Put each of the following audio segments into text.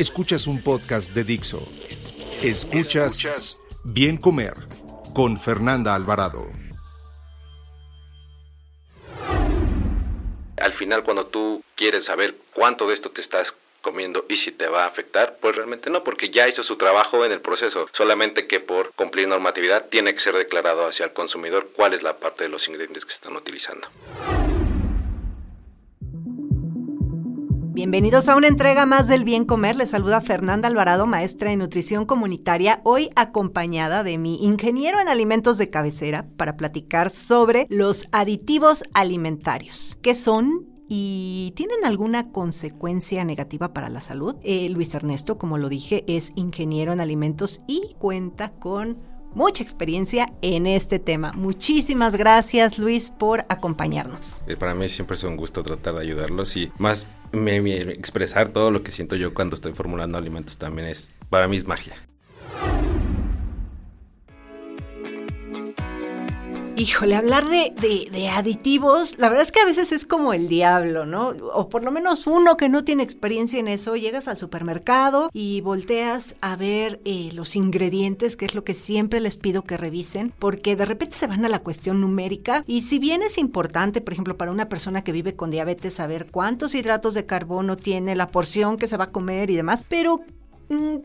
Escuchas un podcast de Dixo. Escuchas Bien Comer con Fernanda Alvarado. Al final, cuando tú quieres saber cuánto de esto te estás comiendo y si te va a afectar, pues realmente no, porque ya hizo su trabajo en el proceso, solamente que por cumplir normatividad tiene que ser declarado hacia el consumidor cuál es la parte de los ingredientes que están utilizando. Bienvenidos a una entrega más del Bien Comer. Les saluda Fernanda Alvarado, maestra en nutrición comunitaria, hoy acompañada de mi ingeniero en alimentos de cabecera para platicar sobre los aditivos alimentarios. ¿Qué son? y tienen alguna consecuencia negativa para la salud. Eh, Luis Ernesto, como lo dije, es ingeniero en alimentos y cuenta con mucha experiencia en este tema. Muchísimas gracias Luis por acompañarnos. Eh, para mí siempre es un gusto tratar de ayudarlos y más me, expresar todo lo que siento yo cuando estoy formulando alimentos también es, para mí es magia. Híjole, hablar de, de, aditivos, la verdad es que a veces es como el diablo, ¿no? O por lo menos uno que no tiene experiencia en eso, llegas al supermercado y volteas a ver eh, los ingredientes, que es lo que siempre les pido que revisen, porque de repente se van a la cuestión numérica y si bien es importante, por ejemplo, para una persona que vive con diabetes, saber cuántos hidratos de carbono tiene, la porción que se va a comer y demás, pero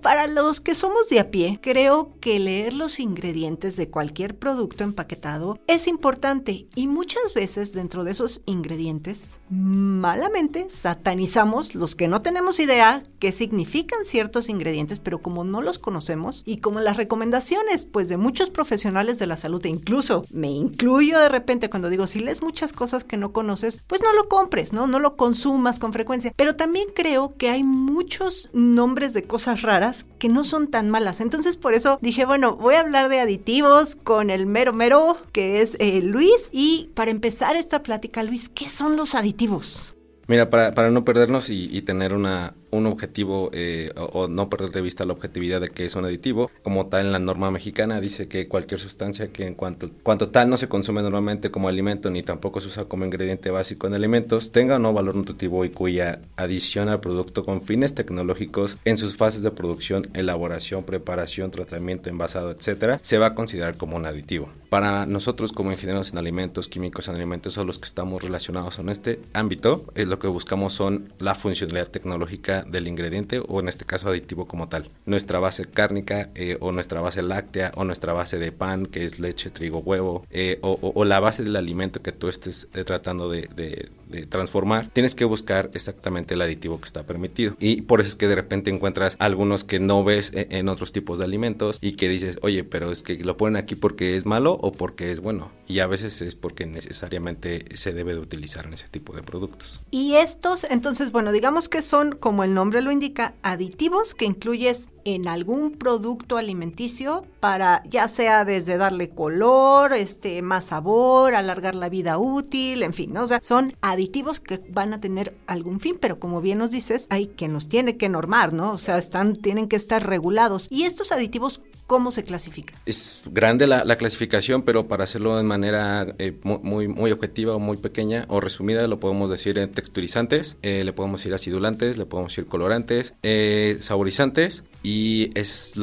para los que somos de a pie, creo que leer los ingredientes de cualquier producto empaquetado es importante y muchas veces dentro de esos ingredientes, malamente satanizamos los que no tenemos idea qué significan ciertos ingredientes, pero como no los conocemos y como las recomendaciones pues de muchos profesionales de la salud e incluso me incluyo de repente cuando digo si lees muchas cosas que no conoces, pues no lo compres, ¿no? No lo consumas con frecuencia, pero también creo que hay muchos nombres de cosas raras que no son tan malas. Entonces por eso dije, bueno, voy a hablar de aditivos con el mero mero, que es eh, Luis. Y para empezar esta plática, Luis, ¿qué son los aditivos? Mira, para, para no perdernos y tener una, un objetivo eh, o, no perder de vista la objetividad de que es un aditivo. Como tal, en la norma mexicana dice que cualquier sustancia que en cuanto, cuanto tal no se consume normalmente como alimento ni tampoco se usa como ingrediente básico en alimentos, tenga o no valor nutritivo y cuya adición al producto con fines tecnológicos en sus fases de producción, elaboración, preparación, tratamiento, envasado, etcétera, se va a considerar como un aditivo. Para nosotros como ingenieros en alimentos, químicos en alimentos, o los que estamos relacionados en este ámbito, es lo que buscamos son la funcionalidad tecnológica del ingrediente o en este caso aditivo como tal. Nuestra base cárnica eh, o nuestra base láctea o nuestra base de pan que es leche, trigo, huevo eh, o, la base del alimento que tú estés eh, tratando de, transformar, tienes que buscar exactamente el aditivo que está permitido. Y por eso es que de repente encuentras algunos que no ves en, otros tipos de alimentos y que dices, oye, pero es que lo ponen aquí porque es malo o porque es bueno. Y a veces es porque necesariamente se debe de utilizar en ese tipo de productos. Y estos, entonces, bueno, digamos que son como el nombre lo indica, aditivos que incluyes en algún producto alimenticio para ya sea desde darle color, este más sabor, alargar la vida útil, en fin, o sea, son aditivos que van a tener algún fin, pero como bien nos dices, hay que nos tiene que normar, ¿no? O sea, están tienen que estar regulados. Y estos aditivos ¿Cómo se clasifica? Es grande la, clasificación, pero para hacerlo de manera eh, muy, muy objetiva o muy pequeña o resumida, lo podemos decir en texturizantes, eh, le podemos decir acidulantes, le podemos decir colorantes, eh, saborizantes y es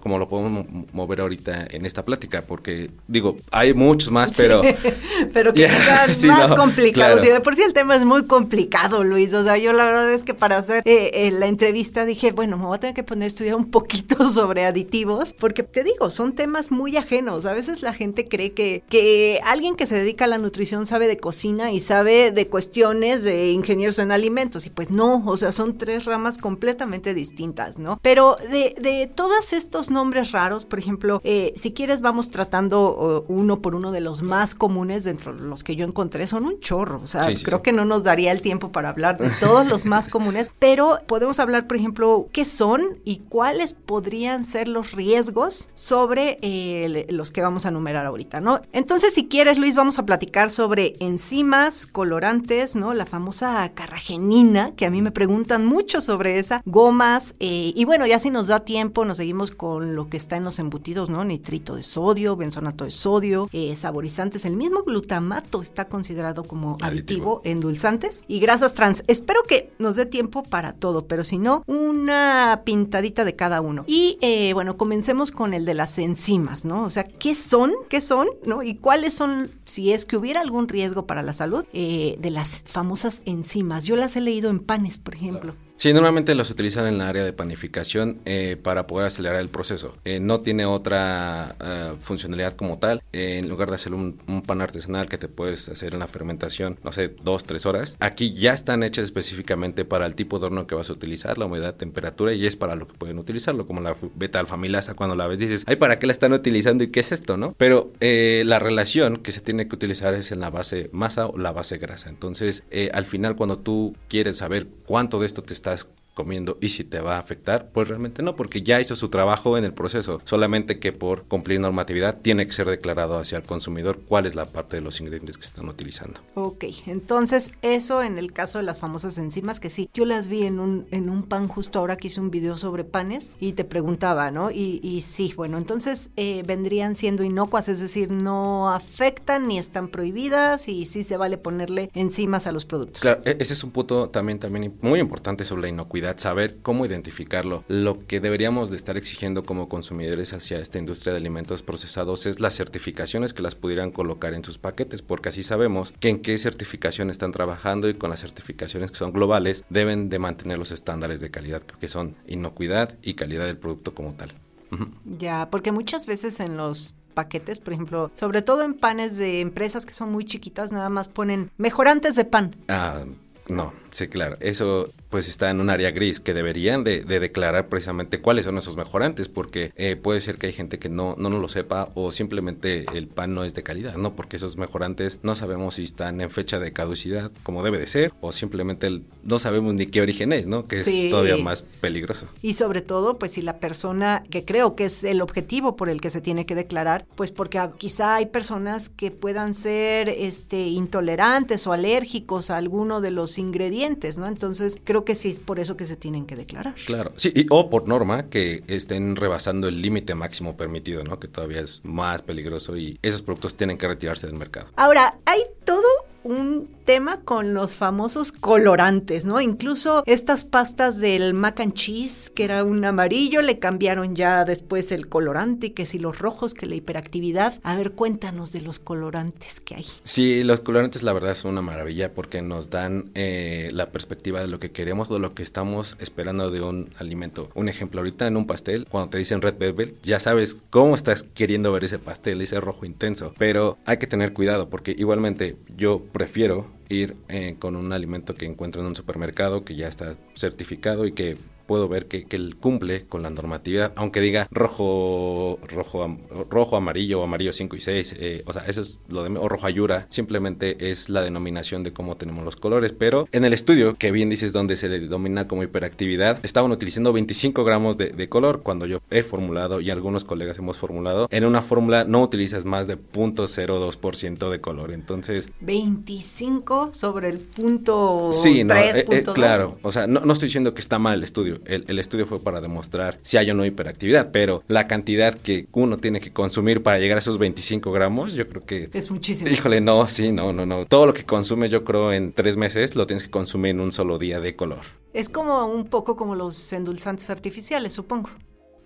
como lo podemos mover ahorita en esta plática, porque digo, hay muchos más, pero... pero que más complicados. Y de por sí el tema es muy complicado, Luis. O sea, yo la verdad es que para hacer la entrevista dije, bueno, me voy a tener que poner a estudiar un poquito sobre aditivos porque te digo, son temas muy ajenos. A veces la gente cree que, que alguien que se dedica a la nutrición sabe de cocina y sabe de cuestiones de ingenieros en alimentos. Y pues no, o sea, son tres ramas completamente distintas, ¿no? Pero de, de todos estos nombres raros, por ejemplo, eh, si quieres vamos tratando uh, uno por uno de los más comunes dentro de los que yo encontré, son un chorro, o sea, Sí, sí, creo sí. que no nos daría el tiempo para hablar de todos los más comunes, pero podemos hablar, por ejemplo, qué son y cuáles podrían ser los riesgos sobre eh, los que vamos a enumerar ahorita, ¿no? Entonces, si quieres, Luis, vamos a platicar sobre enzimas, colorantes, ¿no? La famosa carragenina, que a mí me preguntan mucho sobre esa, gomas, eh, y bueno, ya si nos da tiempo, nos seguimos con lo que está en los embutidos, ¿no? Nitrito de sodio, benzonato de sodio, eh, saborizantes, el mismo glutamato está considerado como aditivo, endulzantes y grasas trans. Espero que nos dé tiempo para todo, pero si no, una pintadita de cada uno. Y eh, bueno, comencemos con el de las enzimas, ¿no? O sea, ¿qué son? ¿Qué son? ¿No? ¿Y cuáles son, si es que hubiera algún riesgo para la salud, eh, de las famosas enzimas? Yo las he leído en panes, por ejemplo. Sí, normalmente los utilizan en el área de panificación eh, para poder acelerar el proceso. Eh, no tiene otra eh, funcionalidad como tal. En lugar de hacer un, pan artesanal que te puedes hacer en la fermentación, no sé, dos, tres horas, aquí ya están hechas específicamente para el tipo de horno que vas a utilizar, la humedad, temperatura, y es para lo que pueden utilizarlo, como la beta alfamilasa, cuando la ves dices, ay, ¿para qué la están utilizando y qué es esto, no? Pero la relación que se tiene que utilizar es en la base masa o la base grasa. Entonces, al final, cuando tú quieres saber cuánto de esto te estás comiendo y si te va a afectar, pues realmente no, porque ya hizo su trabajo en el proceso, solamente que por cumplir normatividad tiene que ser declarado hacia el consumidor cuál es la parte de los ingredientes que están utilizando. Ok, entonces eso en el caso de las famosas enzimas, que sí, yo las vi en un, en un pan justo ahora que hice un video sobre panes y te preguntaba, ¿no? Y, y sí, bueno, entonces eh, vendrían siendo inocuas, es decir, no afectan ni están prohibidas y sí se vale ponerle enzimas a los productos. Claro, e- ese es un punto también, también muy importante sobre la inocuidad, saber cómo identificarlo. Lo que deberíamos de estar exigiendo como consumidores hacia esta industria de alimentos procesados es las certificaciones que las pudieran colocar en sus paquetes, porque así sabemos que en qué certificación están trabajando y con las certificaciones que son globales deben de mantener los estándares de calidad, que son inocuidad y calidad del producto como tal. Ya, porque muchas veces en los paquetes, por ejemplo, sobre todo en panes de empresas que son muy chiquitas, nada más ponen mejorantes de pan. Ah, no, sí, claro. Eso pues está en un área gris que deberían de, de declarar precisamente cuáles son esos mejorantes, porque eh, puede ser que hay gente que no, no nos lo sepa o simplemente el pan no es de calidad, ¿no? Porque esos mejorantes no sabemos si están en fecha de caducidad como debe de ser o simplemente el- no sabemos ni qué origen es, ¿no? Que Sí. es todavía más peligroso. Y sobre todo, pues si la persona, que creo que es el objetivo por el que se tiene que declarar, pues porque quizá hay personas que puedan ser este, intolerantes o alérgicos a alguno de los ingredientes, ¿no? Entonces creo que sí es por eso que se tienen que declarar. Claro, sí, y- o por norma que estén rebasando el límite máximo permitido, ¿no? Que todavía es más peligroso y esos productos tienen que retirarse del mercado. Ahora, hay todo un tema con los famosos colorantes, ¿no? Incluso estas pastas del mac and cheese, que era un amarillo, le cambiaron ya después el colorante, que si los rojos, que la hiperactividad. A ver, cuéntanos de los colorantes que hay. Sí, los colorantes la verdad son una maravilla porque nos dan eh, la perspectiva de lo que queremos o de lo que estamos esperando de un alimento. Un ejemplo, ahorita en un pastel, cuando te dicen red velvet, ya sabes cómo estás queriendo ver ese pastel, ese rojo intenso. Pero hay que tener cuidado porque igualmente yo prefiero ir eh, con un alimento que encuentro en un supermercado que ya está certificado y que puedo ver que, que él cumple con la normatividad, aunque diga rojo, rojo, am- rojo, amarillo o amarillo 5 y 6, eh, o sea, eso es lo de, o rojo ayura, simplemente es la denominación de cómo tenemos los colores, pero en el estudio, que bien dices donde se le denomina como hiperactividad, estaban utilizando 25 gramos de, de color, cuando yo he formulado y algunos colegas hemos formulado, en una fórmula no utilizas más de 0.02% de color, entonces 25 sobre el punto Sí, no, 3, eh, eh, punto claro. O sea, no, no estoy diciendo que está mal el estudio. El, el estudio fue para demostrar si hay o no hiperactividad, pero la cantidad que uno tiene que consumir para llegar a esos 25 gramos, yo creo que... Es muchísimo. Híjole, no, sí, no, no, no. Todo lo que consumes, yo creo, en tres meses, lo tienes que consumir en un solo día de color. Es como un poco como los endulzantes artificiales, supongo.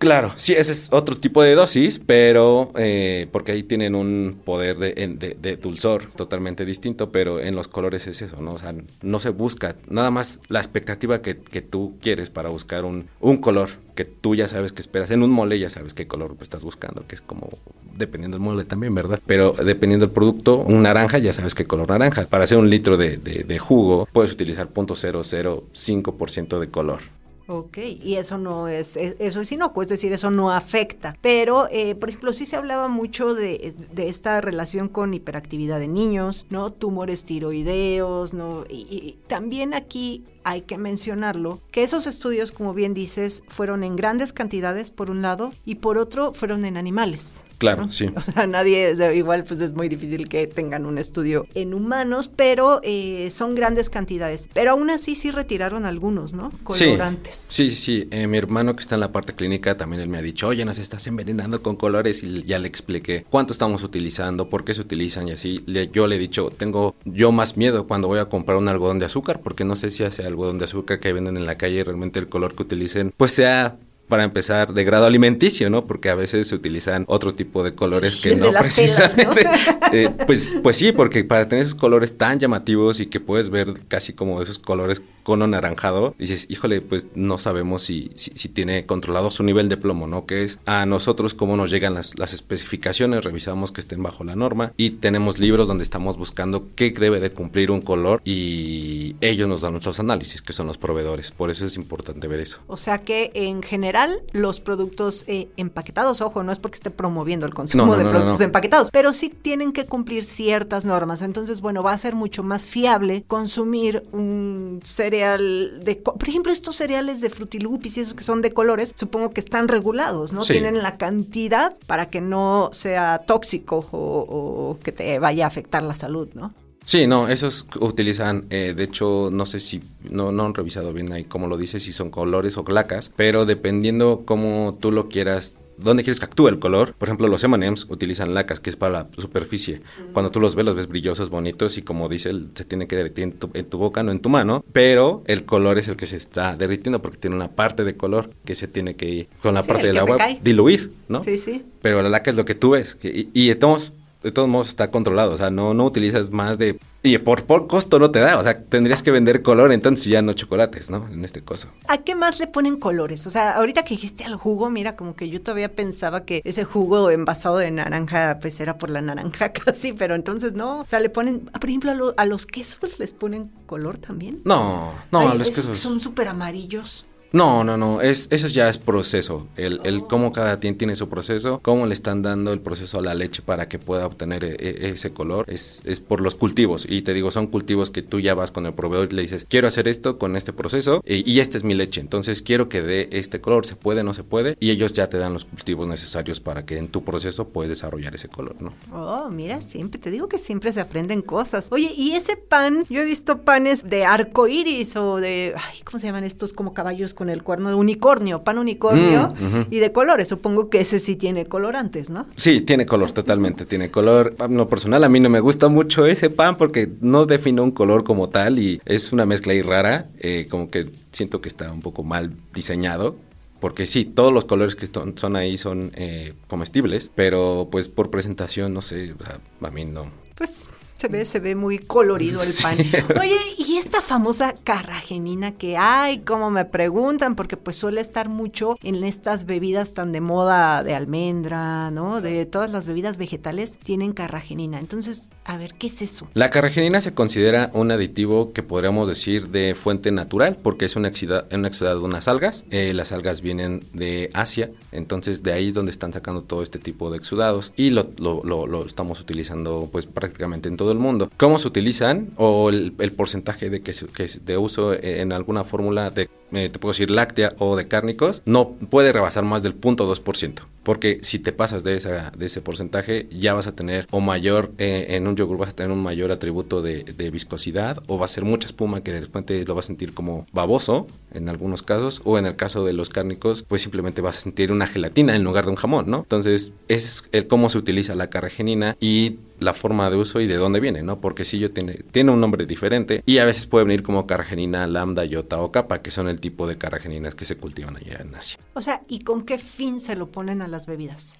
Claro, sí, ese es otro tipo de dosis, pero eh, porque ahí tienen un poder de, dulzor totalmente distinto, pero en los colores es eso, ¿no? O sea, no se busca nada más la expectativa que, tú quieres para buscar un, color que tú ya sabes que esperas. En un mole ya sabes qué color estás buscando, que es como, dependiendo del mole también, ¿verdad? Pero dependiendo del producto, un naranja ya sabes qué color naranja. Para hacer un litro de, de- jugo puedes utilizar .005% de color. Ok, y eso no es, e, eso es inocuo, es decir, eso no afecta. Pero, eh, por ejemplo, sí se hablaba mucho de, esta relación con hiperactividad de niños, ¿no? Tumores tiroideos, ¿no? Y también aquí hay que mencionarlo, que esos estudios, como bien dices, fueron en grandes cantidades, por un lado, y por otro, fueron en animales. Claro, sí. O sea, nadie, igual pues es muy difícil que tengan un estudio en humanos, pero eh, son grandes cantidades. Pero aún así sí retiraron algunos, ¿no? Colorantes. Sí, sí, sí. Eh, mi hermano que está en la parte clínica también él me ha dicho, oye, nos estás envenenando con colores y ya le expliqué cuánto estamos utilizando, por qué se utilizan y así. Le, yo le he dicho, tengo yo más miedo cuando voy a comprar un algodón de azúcar, porque no sé si hace algodón de azúcar que venden en la calle realmente el color que utilicen, pues sea para empezar, de grado alimenticio, ¿no? Porque a veces se utilizan otro tipo de colores que no precisamente. Eh, pues, pues sí, porque para tener esos colores tan llamativos y que puedes ver casi como esos colores cono naranjado, dices, híjole, pues no sabemos si, si, tiene controlado su nivel de plomo, ¿no? Que es a nosotros cómo nos llegan las, las especificaciones, revisamos que estén bajo la norma y tenemos libros donde estamos buscando qué debe de cumplir un color y ellos nos dan nuestros análisis, que son los proveedores. Por eso es importante ver eso. O sea que en general los productos eh, empaquetados, ojo, no es porque esté promoviendo el consumo de productos empaquetados, pero sí tienen que cumplir ciertas normas. Entonces, bueno, va a ser mucho más fiable consumir un cereal de, por ejemplo, estos cereales de frutilupis y esos que son de colores, supongo que están regulados, ¿no? Tienen la cantidad para que no sea tóxico o que te vaya a afectar la salud, ¿no? Sí, no, esos utilizan, eh, de hecho, no sé si, no, no han revisado bien ahí cómo lo dice, si son colores o placas, pero dependiendo cómo tú lo quieras dónde quieres que actúe el color. Por ejemplo, los M&M's utilizan lacas, que es para la superficie. Cuando tú los ves, los ves brillosos, bonitos y como dice, se tiene que derretir en tu, boca, no en tu mano. Pero el color es el que se está derritiendo porque tiene una parte de color que se tiene que ir con la parte del agua diluir, ¿no? Sí, sí. Pero la laca es lo que tú ves. y, y entonces de todos modos está controlado, o sea, no, no utilizas más de... Y por, por costo no te da, o sea, tendrías que vender color, entonces ya no chocolates, ¿no? En este caso. ¿A qué más le ponen colores? O sea, ahorita que dijiste al jugo, mira, como que yo todavía pensaba que ese jugo envasado de naranja, pues era por la naranja casi, pero entonces no. O sea, le ponen, por ejemplo, a, los quesos les ponen color también. No, no, a los quesos. son súper amarillos. No, no, no, es, eso ya es proceso, el, el cómo cada quien tiene su proceso, cómo le están dando el proceso a la leche para que pueda obtener e, e, ese color, es, es por los cultivos, y te digo, son cultivos que tú ya vas con el proveedor y le dices, quiero hacer esto con este proceso, y, esta es mi leche, entonces quiero que dé este color, se puede, no se puede, y ellos ya te dan los cultivos necesarios para que en tu proceso puedas desarrollar ese color, ¿no? Oh, mira, siempre, te digo que siempre se aprenden cosas. Oye, y ese pan, yo he visto panes de arco iris o de, ay, ¿cómo se llaman estos como caballos con el cuerno de unicornio, pan unicornio mm, y de colores. Supongo que ese sí tiene colorantes, ¿no? Sí, tiene color, totalmente tiene color. lo personal, a mí no me gusta mucho ese pan porque no defino un color como tal y es una mezcla ahí rara, eh, como que siento que está un poco mal diseñado porque sí, todos los colores que son ahí son eh, comestibles, pero pues por presentación, no sé, a mí no. Pues se ve, se ve muy colorido el pan. Oye, y esta famosa carragenina que hay, como me preguntan, porque pues suele estar mucho en estas bebidas tan de moda de almendra, ¿no? De todas las bebidas vegetales tienen carragenina. Entonces, a ver, ¿qué es eso? La carragenina se considera un aditivo que podríamos decir de fuente natural, porque es un exudado, un exudado de unas algas. Eh, las algas vienen de Asia, entonces de ahí es donde están sacando todo este tipo de exudados y lo, lo, lo, lo estamos utilizando pues prácticamente en todo el mundo. ¿Cómo se utilizan o el, porcentaje de que, que de uso en alguna fórmula de eh, te puedo decir láctea o de cárnicos, no puede rebasar más del 0.2%. Porque si te pasas de, esa, de ese porcentaje, ya vas a tener o mayor, eh, en un yogur vas a tener un mayor atributo de, viscosidad o va a ser mucha espuma que de repente lo vas a sentir como baboso en algunos casos o en el caso de los cárnicos, pues simplemente vas a sentir una gelatina en lugar de un jamón, ¿no? Entonces, es el cómo se utiliza la carragenina y la forma de uso y de dónde viene, ¿no? Porque si yo tiene, tiene un nombre diferente y a veces puede venir como carragenina, lambda, iota o capa, que son el tipo de carrageninas que se cultivan allá en Asia. O sea, ¿y con qué fin se lo ponen a las bebidas?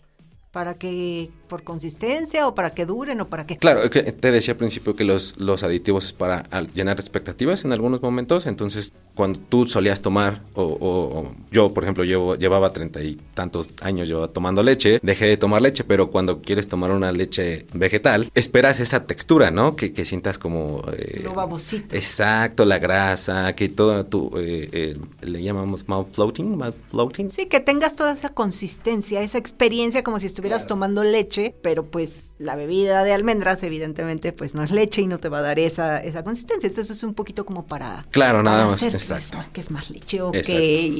¿Para que por consistencia o para que duren o para qué? Claro, que te decía al principio que los, los aditivos es para llenar expectativas en algunos momentos, entonces cuando tú solías tomar, o, yo por ejemplo llevo, llevaba treinta y tantos años yo tomando leche, dejé de tomar leche, pero cuando quieres tomar una leche vegetal, esperas esa textura, ¿no? Que, que sientas como... Eh, Lo babosito. Exacto, la grasa, que todo tu, eh, eh, le llamamos mouth floating, mouth floating. Sí, que tengas toda esa consistencia, esa experiencia como si estuvieras tomando leche, pero pues la bebida de almendras evidentemente pues no es leche y no te va a dar esa, esa consistencia, entonces es un poquito como para... Claro, nada más, exacto. que es más leche, ok.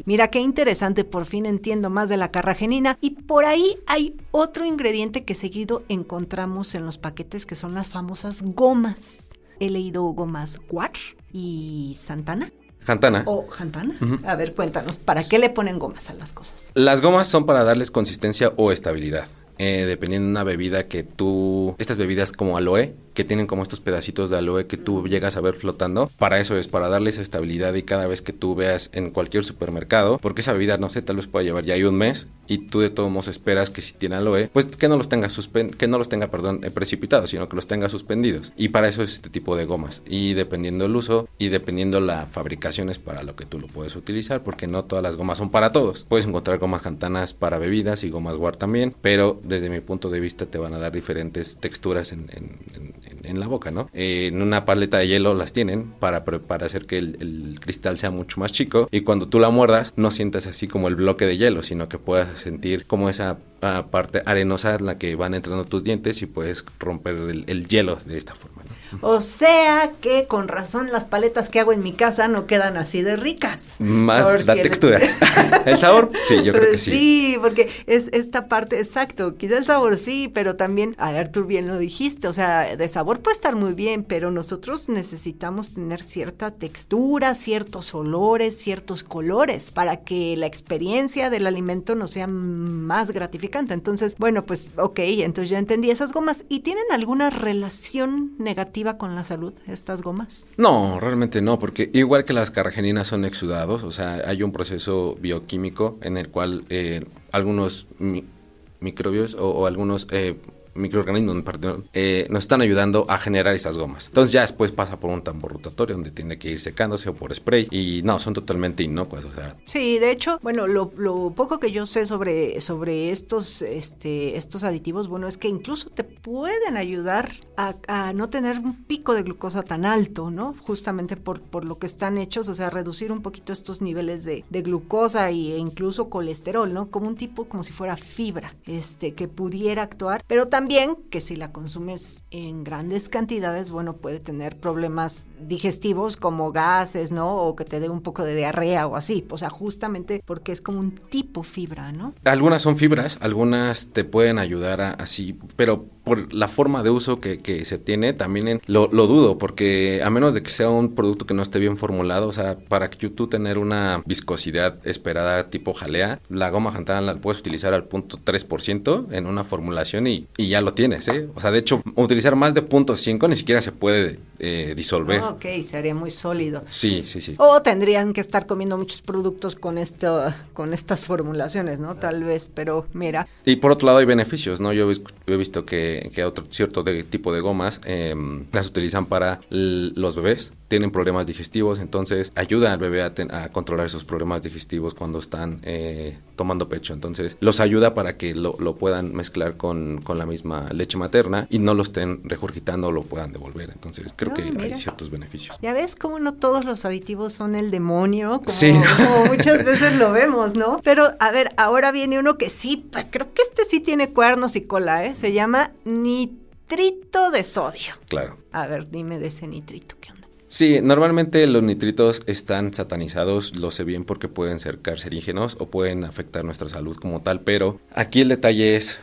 Mira qué interesante, por fin entiendo más de la carragenina y por ahí hay otro ingrediente que seguido encontramos en los paquetes que son las famosas gomas. He leído gomas Guar y Santana. Jantana. O Jantana. A ver, cuéntanos, ¿para qué le ponen gomas a las cosas? Las gomas son para darles consistencia o estabilidad. Eh, dependiendo de una bebida que tú, estas bebidas como aloe, que tienen como estos pedacitos de aloe que tú llegas a ver flotando. Para eso es, para darles estabilidad y cada vez que tú veas en cualquier supermercado, porque esa bebida, no sé, tal vez pueda llevar ya hay un mes y tú de todos modos esperas que si tiene aloe, pues que no los tenga que no los tenga, perdón, eh, precipitados, sino que los tenga suspendidos. Y para eso es este tipo de gomas. Y dependiendo el uso y dependiendo la fabricación es para lo que tú lo puedes utilizar, porque no todas las gomas son para todos. Puedes encontrar gomas cantanas para bebidas y gomas guard también, pero desde mi punto de vista te van a dar diferentes texturas en, la boca, ¿no? Eh, en una paleta de hielo las tienen para, para hacer que el, cristal sea mucho más chico y cuando tú la muerdas no sientas así como el bloque de hielo, sino que puedas sentir como esa ah, parte arenosa en la que van entrando tus dientes y puedes romper el, hielo de esta forma. O sea que con razón las paletas que hago en mi casa no quedan así de ricas. Más la textura. el sabor, sí, yo creo que sí. Sí, porque es esta parte, exacto, quizá el sabor sí, pero también, a ver, tú bien lo dijiste, o sea, de sabor puede estar muy bien, pero nosotros necesitamos tener cierta textura, ciertos olores, ciertos colores, para que la experiencia del alimento nos sea más gratificante. Entonces, bueno, pues ok, entonces ya entendí esas gomas. ¿Y tienen alguna relación negativa con la salud estas gomas? No, realmente no, porque igual que las carrageninas son exudados, o sea, hay un proceso bioquímico en el cual eh, algunos microbios o, algunos eh, microorganismos perdón, eh, nos están ayudando a generar esas gomas. Entonces ya después pasa por un tambor rotatorio donde tiene que ir secándose o por spray y no, son totalmente inocuas. Sí, de hecho, bueno, lo, poco que yo sé sobre, sobre estos, este, estos aditivos, bueno, es que incluso te pueden ayudar a, no tener un pico de glucosa tan alto, ¿no? Justamente por, por lo que están hechos, o sea, reducir un poquito estos niveles de, de glucosa e incluso colesterol, ¿no? Como un tipo, como si fuera fibra, este, que pudiera actuar, pero también también que si la consumes en grandes cantidades, bueno, puede tener problemas digestivos como gases, ¿no? O que te dé un poco de diarrea o así. O sea, justamente porque es como un tipo fibra, ¿no? Algunas son fibras, algunas te pueden ayudar a, así, pero por la forma de uso que, que se tiene, también lo, lo, dudo, porque a menos de que sea un producto que no esté bien formulado, o sea, para que tú tener una viscosidad esperada tipo jalea, la goma jantana la puedes utilizar al punto 3% en una formulación y, y, ya lo tienes, ¿eh? O sea, de hecho, utilizar más de punto 5 ni siquiera se puede eh, disolver. Ah, ok, sería muy sólido. Sí, sí, sí. O tendrían que estar comiendo muchos productos con, esto, con estas formulaciones, ¿no? Tal vez, pero mira. Y por otro lado hay beneficios, ¿no? Yo he visto que que, otro cierto de, tipo de gomas em, las utilizan para los bebés. Tienen problemas digestivos, entonces ayuda al bebé a, controlar esos problemas digestivos cuando están eh, tomando pecho. Entonces los ayuda para que lo, puedan mezclar con, la misma leche materna y no lo estén regurgitando o lo puedan devolver. Entonces creo que hay ciertos beneficios. Ya ves cómo no todos los aditivos son el demonio, como, muchas veces lo vemos, ¿no? Pero a ver, ahora viene uno que sí, creo que este sí tiene cuernos y cola, ¿eh? Se llama nitrito de sodio. Claro. A ver, dime de ese nitrito, ¿qué? Sí, normalmente los nitritos están satanizados, lo sé bien porque pueden ser carcerígenos o pueden afectar nuestra salud como tal, pero aquí el detalle es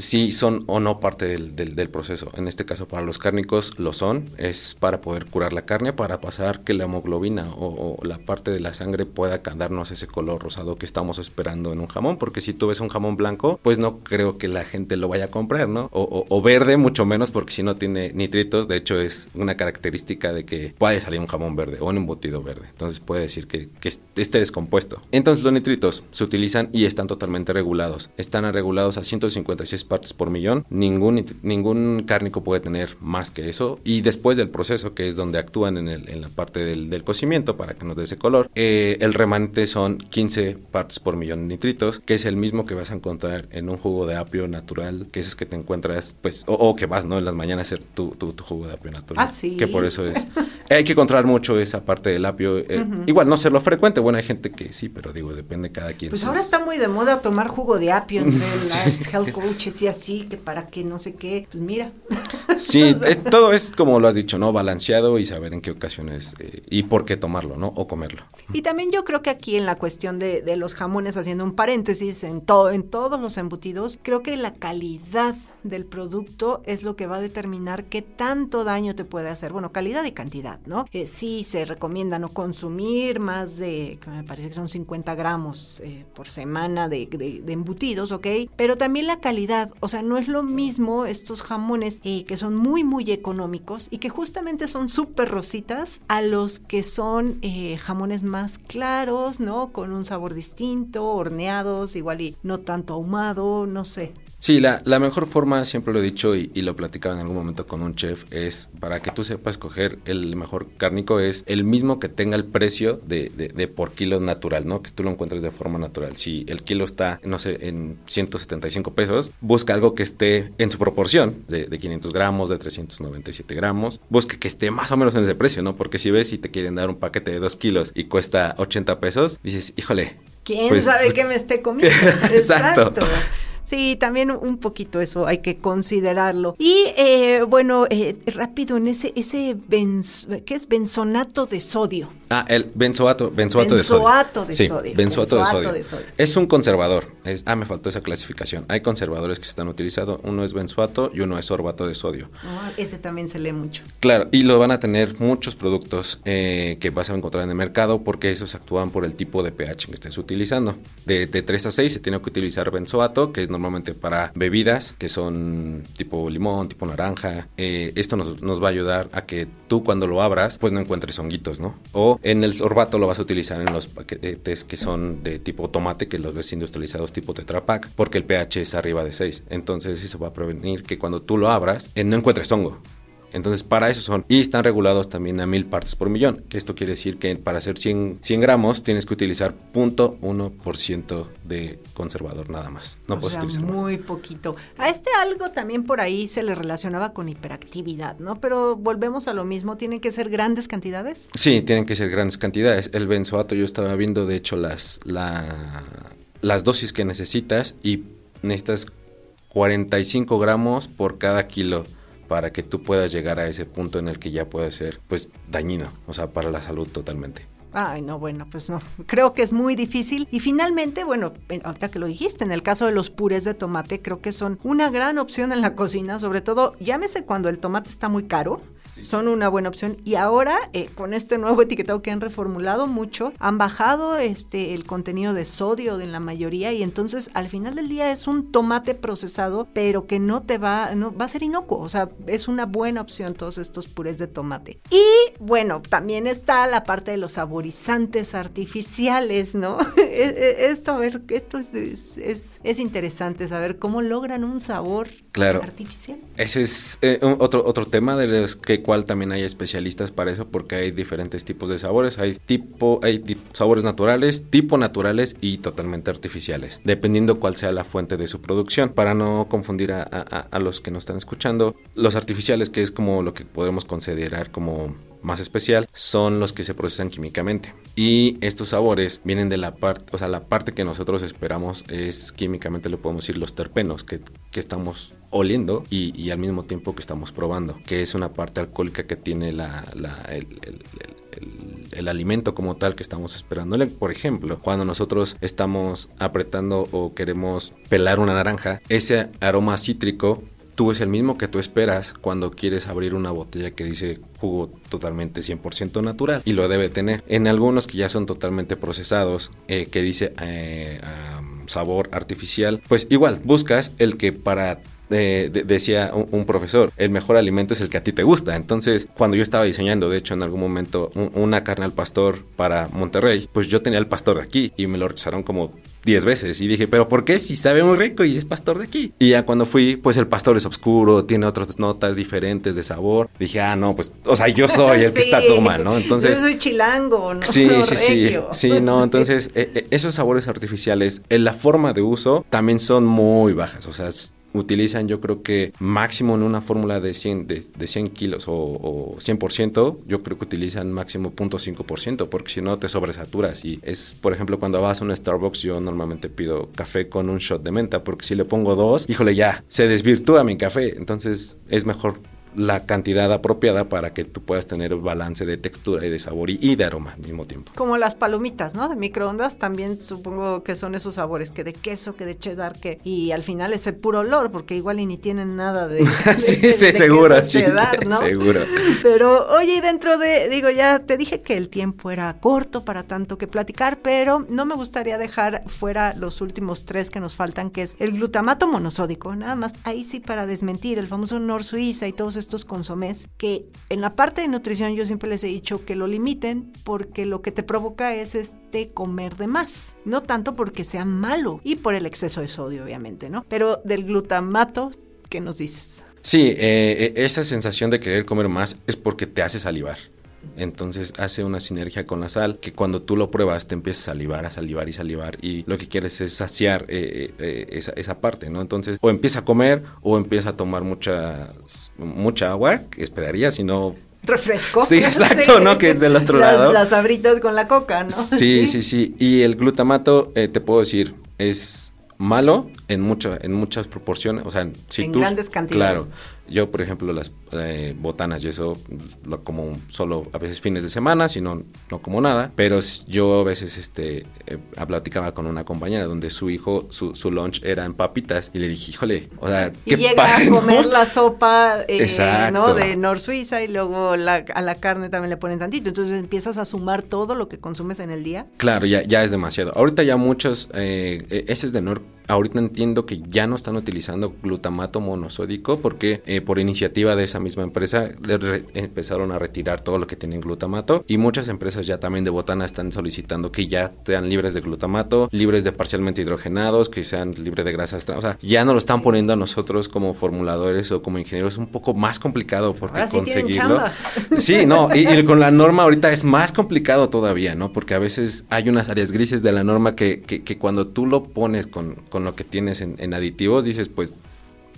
si son o no parte del, del, proceso. En este caso, para los cárnicos lo son, es para poder curar la carne, para pasar que la hemoglobina o, la parte de la sangre pueda darnos ese color rosado que estamos esperando en un jamón, porque si tú ves un jamón blanco, pues no creo que la gente lo vaya a comprar, ¿no? O, o verde, mucho menos, porque si no tiene nitritos, de hecho es una característica de que puede salir un jamón verde o un embutido verde. Entonces puede decir que, que esté descompuesto. Entonces los nitritos se utilizan y están totalmente regulados. Están regulados a 156 partes por millón. Ningún, ningún cárnico puede tener más que eso. Y después del proceso, que es donde actúan en, el, en la parte del, del, cocimiento para que nos dé ese color, eh, el remanente son 15 partes por millón de nitritos, que es el mismo que vas a encontrar en un jugo de apio natural, que es que te encuentras, pues, o, que vas, ¿no? En las mañanas a hacer tu, tu, jugo de apio natural. Ah, sí. Que por eso es. hay que controlar mucho esa parte del apio. Eh, igual, no serlo frecuente. Bueno, hay gente que sí, pero digo, depende cada quien. Pues ahora está muy de moda tomar jugo de apio entre las health coaches y así, que para que no sé qué, pues mira. Sí, todo es como lo has dicho, ¿no? Balanceado y saber en qué ocasiones eh, y por qué tomarlo, ¿no? O comerlo. Y también yo creo que aquí en la cuestión de, de los jamones, haciendo un paréntesis, en, todo en todos los embutidos, creo que la calidad del producto es lo que va a determinar qué tanto daño te puede hacer. Bueno, calidad y cantidad, ¿no? Eh, sí se recomienda no consumir más de, me parece que son 50 gramos eh, por semana de, embutidos, ¿ok? Pero también la calidad, o sea, no es lo mismo estos jamones eh, que son muy, muy económicos y que justamente son súper rositas a los que son jamones más claros, ¿no? Con un sabor distinto, horneados, igual y no tanto ahumado, no sé. Sí, la, la, mejor forma, siempre lo he dicho y, lo platicaba en algún momento con un chef, es para que tú sepas escoger el mejor cárnico, es el mismo que tenga el precio de, de, por kilo natural, ¿no? Que tú lo encuentres de forma natural. Si el kilo está, no sé, en 175 pesos, busca algo que esté en su proporción, de, de 500 gramos, de 397 gramos, busca que esté más o menos en ese precio, ¿no? Porque si ves si te quieren dar un paquete de 2 kilos y cuesta 80 pesos, dices, híjole. ¿Quién pues, sabe qué me esté comiendo? Exacto. Sí, también un poquito eso hay que considerarlo. Y eh, bueno, eh, rápido, en ese, ese ¿qué es? Benzonato de sodio. Ah, el benzoato, benzoato, de sodio. De sí, sodio. Benzoato, de, sodio. de, sodio. Es un conservador. Es, ah, me faltó esa clasificación. Hay conservadores que se están utilizando. Uno es benzoato y uno es sorbato de sodio. Ah, ese también se lee mucho. Claro, y lo van a tener muchos productos eh, que vas a encontrar en el mercado porque esos actúan por el tipo de pH que estés utilizando. De, de 3 a 6 se tiene que utilizar benzoato, que es normalmente para bebidas que son tipo limón, tipo naranja. Eh, esto nos, nos, va a ayudar a que tú cuando lo abras, pues no encuentres honguitos, ¿no? O en el sorbato lo vas a utilizar en los paquetes que son de tipo tomate, que los ves industrializados tipo Tetra Pak, porque el pH es arriba de 6. Entonces eso va a prevenir que cuando tú lo abras, eh, no encuentres hongo. Entonces, para eso son. Y están regulados también a mil partes por millón. Que esto quiere decir que para hacer 100, 100 gramos tienes que utilizar 0.1% de conservador nada más. No puedes utilizar muy poquito. A este algo también por ahí se le relacionaba con hiperactividad, ¿no? Pero volvemos a lo mismo. ¿Tienen que ser grandes cantidades? Sí, tienen que ser grandes cantidades. El benzoato, yo estaba viendo, de hecho, las, la, las dosis que necesitas y necesitas 45 gramos por cada kilo para que tú puedas llegar a ese punto en el que ya puede ser pues dañino, o sea, para la salud totalmente. Ay, no, bueno, pues no. Creo que es muy difícil. Y finalmente, bueno, ahorita que lo dijiste, en el caso de los purés de tomate, creo que son una gran opción en la cocina, sobre todo, llámese cuando el tomate está muy caro son una buena opción. Y ahora, eh, con este nuevo etiquetado que han reformulado mucho, han bajado este el contenido de sodio en la mayoría y entonces al final del día es un tomate procesado, pero que no te va, no va a ser inocuo. O sea, es una buena opción todos estos purés de tomate. Y bueno, también está la parte de los saborizantes artificiales, ¿no? E, e, esto, a ver, esto es, es, es, interesante saber cómo logran un sabor artificial. Ese es eh, otro, otro tema de los que cual también hay especialistas para eso porque hay diferentes tipos de sabores. Hay tipo, hay sabores naturales, tipo naturales y totalmente artificiales, dependiendo cuál sea la fuente de su producción. Para no confundir a, a los que nos están escuchando, los artificiales, que es como lo que podemos considerar como más especial son los que se procesan químicamente. Y estos sabores vienen de la parte, o sea, la parte que nosotros esperamos es químicamente, le podemos decir, los terpenos que, que estamos oliendo y, y, al mismo tiempo que estamos probando, que es una parte alcohólica que tiene la, la el, el el alimento como tal que estamos esperándole. Por ejemplo, cuando nosotros estamos apretando o queremos pelar una naranja, ese aroma cítrico tú es el mismo que tú esperas cuando quieres abrir una botella que dice jugo totalmente 100% natural y lo debe tener. En algunos que ya son totalmente procesados, eh, que dice eh, sabor artificial, pues igual buscas el que para eh, decía un, profesor, el mejor alimento es el que a ti te gusta. Entonces, cuando yo estaba diseñando, de hecho, en algún momento, una carne al pastor para Monterrey, pues yo tenía el pastor de aquí y me lo rechazaron como 10 veces. Y dije, ¿pero por qué? Si sabe muy rico y es pastor de aquí. Y ya cuando fui, pues el pastor es oscuro, tiene otras notas diferentes de sabor. Dije, ah, no, pues, o sea, yo soy el que está todo mal, ¿no? Entonces. Yo soy chilango, ¿no? Sí, sí, sí. Sí, no, entonces, eh, eh, esos sabores artificiales, en la forma de uso, también son muy bajas. O sea, utilizan yo creo que máximo en una fórmula de 100, de, 100 kilos o, o, 100%, yo creo que utilizan máximo 0.5% porque si no te sobresaturas. Y es, por ejemplo, cuando vas a un Starbucks yo normalmente pido café con un shot de menta porque si le pongo dos, híjole ya, se desvirtúa mi café, entonces es mejor la cantidad apropiada para que tú puedas tener el balance de textura y de sabor y, de aroma al mismo tiempo. Como las palomitas, ¿no? De microondas también supongo que son esos sabores, que de queso, que de cheddar, que y al final es el puro olor, porque igual y ni tienen nada de, sí, sí, seguro, cheddar, ¿no? Seguro. Pero oye, dentro de, digo, ya te dije que el tiempo era corto para tanto que platicar, pero no me gustaría dejar fuera los últimos tres que nos faltan, que es el glutamato monosódico, nada más ahí sí para desmentir el famoso Nor Suiza y todos estos consomés que en la parte de nutrición yo siempre les he dicho que lo limiten porque lo que te provoca es este comer de más, no tanto porque sea malo y por el exceso de sodio obviamente, ¿no? Pero del glutamato, ¿qué nos dices? Sí, eh, eh, esa sensación de querer comer más es porque te hace salivar. Entonces hace una sinergia con la sal que cuando tú lo pruebas te empiezas a salivar, a salivar y salivar y lo que quieres es saciar eh, eh, eh, esa, parte, ¿no? Entonces o empieza a comer o empieza a tomar mucha, mucha agua, que esperaría, si no refresco. Sí, exacto, ¿no? Que es del otro lado. Las abritas con la coca, ¿no? Sí, sí, sí. Y el glutamato, te puedo decir, es malo en, mucho, en muchas proporciones. O sea, si en tú, grandes cantidades. Claro. Yo, por ejemplo, las eh, botanas y eso lo como solo a veces fines de semana, si no, no como nada. Pero yo a veces este, eh, platicaba con una compañera donde su hijo, su, su lunch era en papitas y le dije, híjole, o sea, y llega a comer la sopa eh, ¿no? de Nor Suiza y luego la, a la carne también le ponen tantito. Entonces empiezas a sumar todo lo que consumes en el día. Claro, ya, ya es demasiado. Ahorita ya muchos, eh, ese es de Nor ahorita entiendo que ya no están utilizando glutamato monosódico porque eh, por iniciativa de esa misma empresa empezaron a retirar todo lo que tienen glutamato y muchas empresas ya también de botana están solicitando que ya sean libres de glutamato, libres de parcialmente hidrogenados, que sean libres de grasas trans, o sea, ya no lo están poniendo a nosotros como formuladores o como ingenieros, es un poco más complicado porque conseguirlo. Sí, no, y, con la norma ahorita es más complicado todavía, ¿no? Porque a veces hay unas áreas grises de la norma que, que, cuando tú lo pones con lo que tienes en, aditivos, dices, pues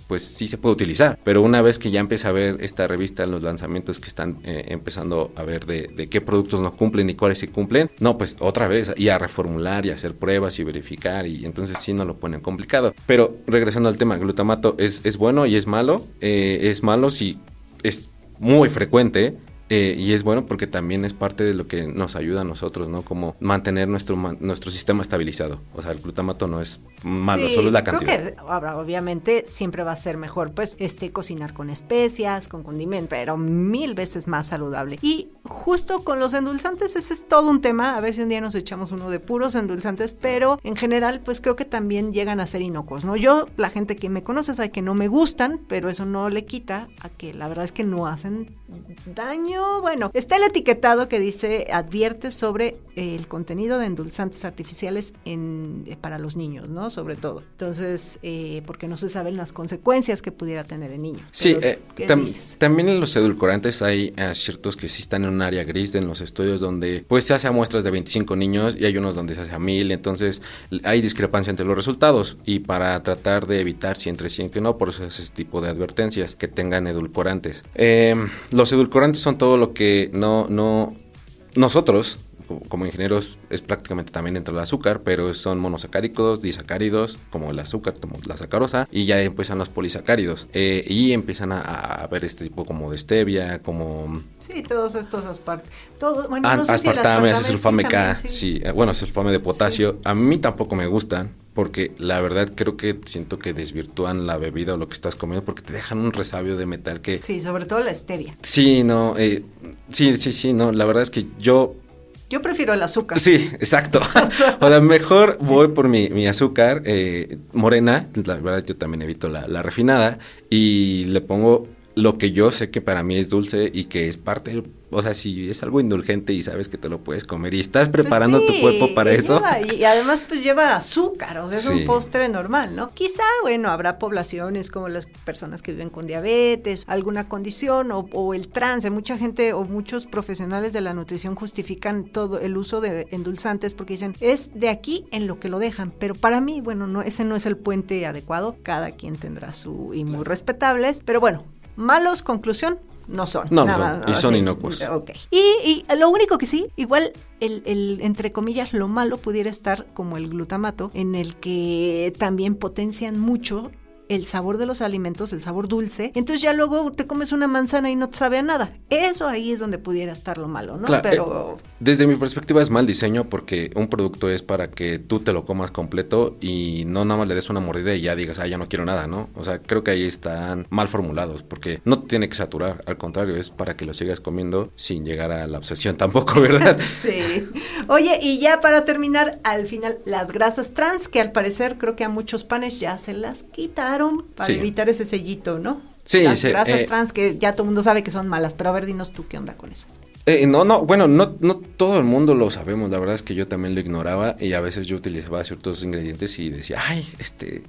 pues sí se puede utilizar. Pero una vez que ya empieza a ver esta revista, los lanzamientos que están eh, empezando a ver de, qué productos no cumplen y cuáles sí cumplen, no, pues otra vez y a reformular y hacer pruebas y verificar y entonces sí no lo ponen complicado. Pero regresando al tema, glutamato es, es bueno y es malo. Eh, es malo si es muy frecuente eh, y es bueno porque también es parte de lo que nos ayuda a nosotros, ¿no? Como mantener nuestro, nuestro sistema estabilizado. O sea, el glutamato no es malo, solo es la cantidad. Creo que obviamente siempre va a ser mejor, pues, este, cocinar con especias, con condimentos, pero mil veces más saludable. Y justo con los endulzantes, ese es todo un tema. A ver si un día nos echamos uno de puros endulzantes, pero en general, pues creo que también llegan a ser inocuos, ¿no? Yo, la gente que me conoce sabe que no me gustan, pero eso no le quita a que la verdad es que no hacen daño bueno, está el etiquetado que dice advierte sobre el contenido de endulzantes artificiales en, eh, para los niños, ¿no? Sobre todo. Entonces, eh, porque no se saben las consecuencias que pudiera tener el niño. Sí, eh, también en los edulcorantes hay ciertos que sí están en un área gris en los estudios donde pues se hace a muestras de 25 niños y hay unos donde se hace a 1000, entonces hay discrepancia entre los resultados y para tratar de evitar si entre sí que no, por eso es ese tipo de advertencias que tengan edulcorantes. los edulcorantes son todo lo que no, no, nosotros como ingenieros es prácticamente también entre el azúcar, pero son monosacáridos, disacáridos, como el azúcar, como la sacarosa, y ya empiezan los polisacáridos. Eh, y empiezan a, ver este tipo como de stevia, como... Sí, todos estos aspartame. Todo, bueno, no sé aspartame, si sulfame K, sí, eh, bueno, sulfame de potasio. A mí tampoco me gustan porque la verdad creo que siento que desvirtúan la bebida o lo que estás comiendo porque te dejan un resabio de metal que... Sí, sobre todo la stevia. Sí, no, eh, sí, sí, sí, no, la verdad es que yo... Yo prefiero el azúcar. Sí, exacto. o sea, mejor voy por mi, mi azúcar eh, morena, la verdad yo también evito la, la refinada y le pongo lo que yo sé que para mí es dulce y que es parte o sea, si es algo indulgente y sabes que te lo puedes comer y estás pues preparando tu cuerpo para eso. y además pues lleva azúcar, o sea, es un postre normal, ¿no? Quizá, bueno, habrá poblaciones como las personas que viven con diabetes, alguna condición o, el trance. Mucha gente o muchos profesionales de la nutrición justifican todo el uso de endulzantes porque dicen, es de aquí en lo que lo dejan. Pero para mí, bueno, no, ese no es el puente adecuado. Cada quien tendrá su, y muy respetables. Pero bueno, malos, conclusión, no son. No, y son inocuos. Ok. Y, lo único que sí, igual el, el, entre comillas, lo malo pudiera estar como el glutamato, en el que también potencian mucho el sabor de los alimentos, el sabor dulce, entonces ya luego te comes una manzana y no te sabe a nada. Eso ahí es donde pudiera estar lo malo, ¿no? Pero eh, desde mi perspectiva es mal diseño porque un producto es para que tú te lo comas completo y no nada más le des una mordida y ya digas, ah, ya no quiero nada, ¿no? O sea, creo que ahí están mal formulados porque no tiene que saturar, al contrario, es para que lo sigas comiendo sin llegar a la obsesión tampoco, ¿verdad? sí. Oye, y ya para terminar, al final, las grasas trans, que al parecer creo que a muchos panes ya se las quitaron para evitar ese sellito, ¿no? Sí, Las grasas eh, trans que ya todo el mundo sabe que son malas, pero a ver, dinos tú qué onda con eso. Eh, no, no, bueno, no, no todo el mundo lo sabemos, la verdad es que yo también lo ignoraba y a veces yo utilizaba ciertos ingredientes y decía, ay, este,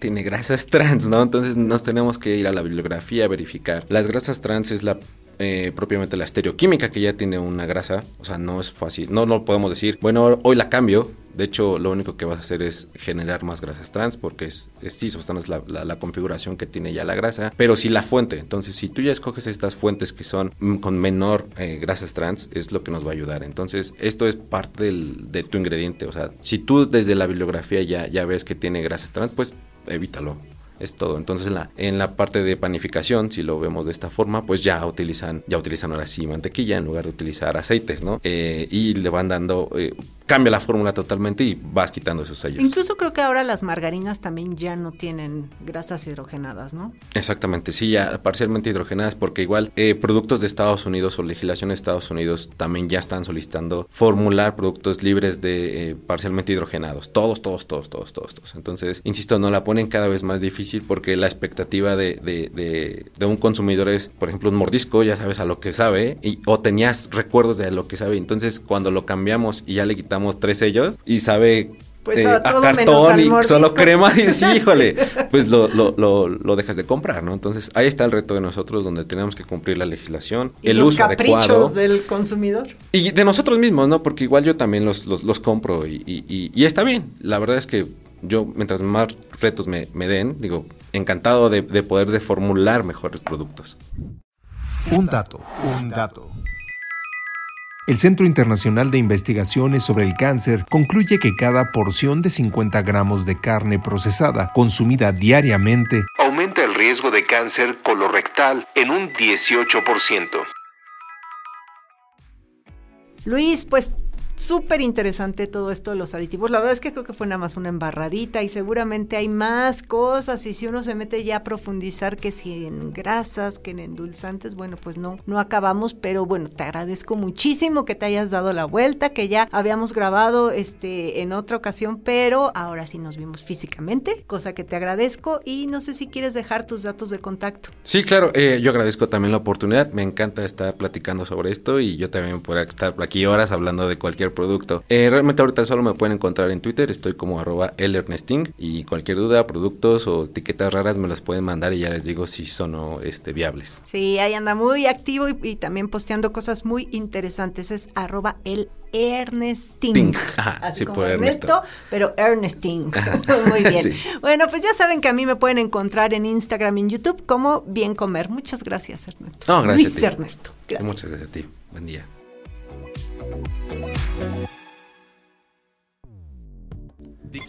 tiene grasas trans, ¿no? Entonces nos tenemos que ir a la bibliografía a verificar. Las grasas trans es la eh, propiamente la estereoquímica que ya tiene una grasa, o sea, no es fácil, no, no podemos decir, bueno, hoy la cambio, de hecho, lo único que vas a hacer es generar más grasas trans porque es, es sí, es la, la, configuración que tiene ya la grasa, pero sí la fuente. Entonces, si tú ya escoges estas fuentes que son mm, con menor eh, grasas trans, es lo que nos va a ayudar. Entonces, esto es parte del, de tu ingrediente. O sea, si tú desde la bibliografía ya, ya ves que tiene grasas trans, pues evítalo es todo. Entonces en la, en la parte de panificación, si lo vemos de esta forma, pues ya utilizan, ya utilizan ahora sí mantequilla en lugar de utilizar aceites, ¿no? Eh, y le van dando eh, cambia la fórmula totalmente y vas quitando esos sellos. Incluso creo que ahora las margarinas también ya no tienen grasas hidrogenadas, ¿no? Exactamente, sí, ya parcialmente hidrogenadas porque igual eh, productos de Estados Unidos o legislación de Estados Unidos también ya están solicitando formular productos libres de eh, parcialmente hidrogenados. Todos, todos, todos, todos, todos, todos. Entonces, insisto, no la ponen cada vez más difícil porque la expectativa de, de, de, un consumidor es, por ejemplo, un mordisco, ya sabes a lo que sabe, y, o tenías recuerdos de lo que sabe. Entonces, cuando lo cambiamos y ya le quitamos tres sellos y sabe pues eh, a, cartón y solo crema y sí, híjole, pues lo, lo, lo, dejas de comprar, ¿no? Entonces ahí está el reto de nosotros donde tenemos que cumplir la legislación, el los uso caprichos del consumidor. Y de nosotros mismos, ¿no? Porque igual yo también los, los, compro y, y, y, está bien. La verdad es que yo, mientras más retos me, me den, digo, encantado de, de poder deformular mejores productos. Un dato, un dato. El Centro Internacional de Investigaciones sobre el Cáncer concluye que cada porción de 50 gramos de carne procesada consumida diariamente aumenta el riesgo de cáncer colorectal en un 18%. Luis, pues súper interesante todo esto de los aditivos. La verdad es que creo que fue nada más una embarradita y seguramente hay más cosas. Y si uno se mete ya a profundizar que si en grasas, que en endulzantes, bueno, pues no, no acabamos, pero bueno, te agradezco muchísimo que te hayas dado la vuelta, que ya habíamos grabado este en otra ocasión, pero ahora sí nos vimos físicamente, cosa que te agradezco. Y no sé si quieres dejar tus datos de contacto. Sí, claro, eh, yo agradezco también la oportunidad, me encanta estar platicando sobre esto y yo también podría estar aquí horas hablando de cualquier producto. Eh, realmente ahorita solo me pueden encontrar en Twitter, estoy como arroba elernesting y cualquier duda, productos o etiquetas raras me las pueden mandar y ya les digo si son o, este, viables. Sí, ahí anda muy activo y, también posteando cosas muy interesantes. Es arroba el Ernesting. Así como Ernesto. pero Ernesting. Muy bien. Bueno, pues ya saben que a mí me pueden encontrar en Instagram y en YouTube como Bien Comer. Muchas gracias, Ernesto. No, gracias. Luis Ernesto. Muchas gracias a ti. Buen día.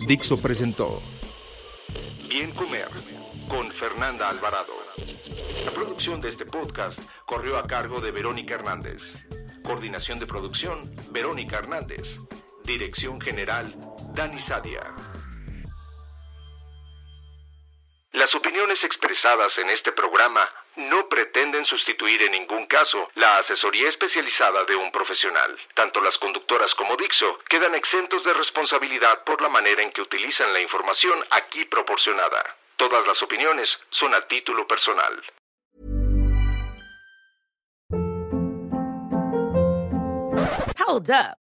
Dixo presentó Bien Comer con Fernanda Alvarado. La producción de este podcast corrió a cargo de Verónica Hernández. Coordinación de producción, Verónica Hernández. Dirección General, Dani Sadia. Las opiniones expresadas en este programa no pretenden sustituir en ningún caso la asesoría especializada de un profesional. Tanto las conductoras como Dixo quedan exentos de responsabilidad por la manera en que utilizan la información aquí proporcionada. Todas las opiniones son a título personal. Hold up.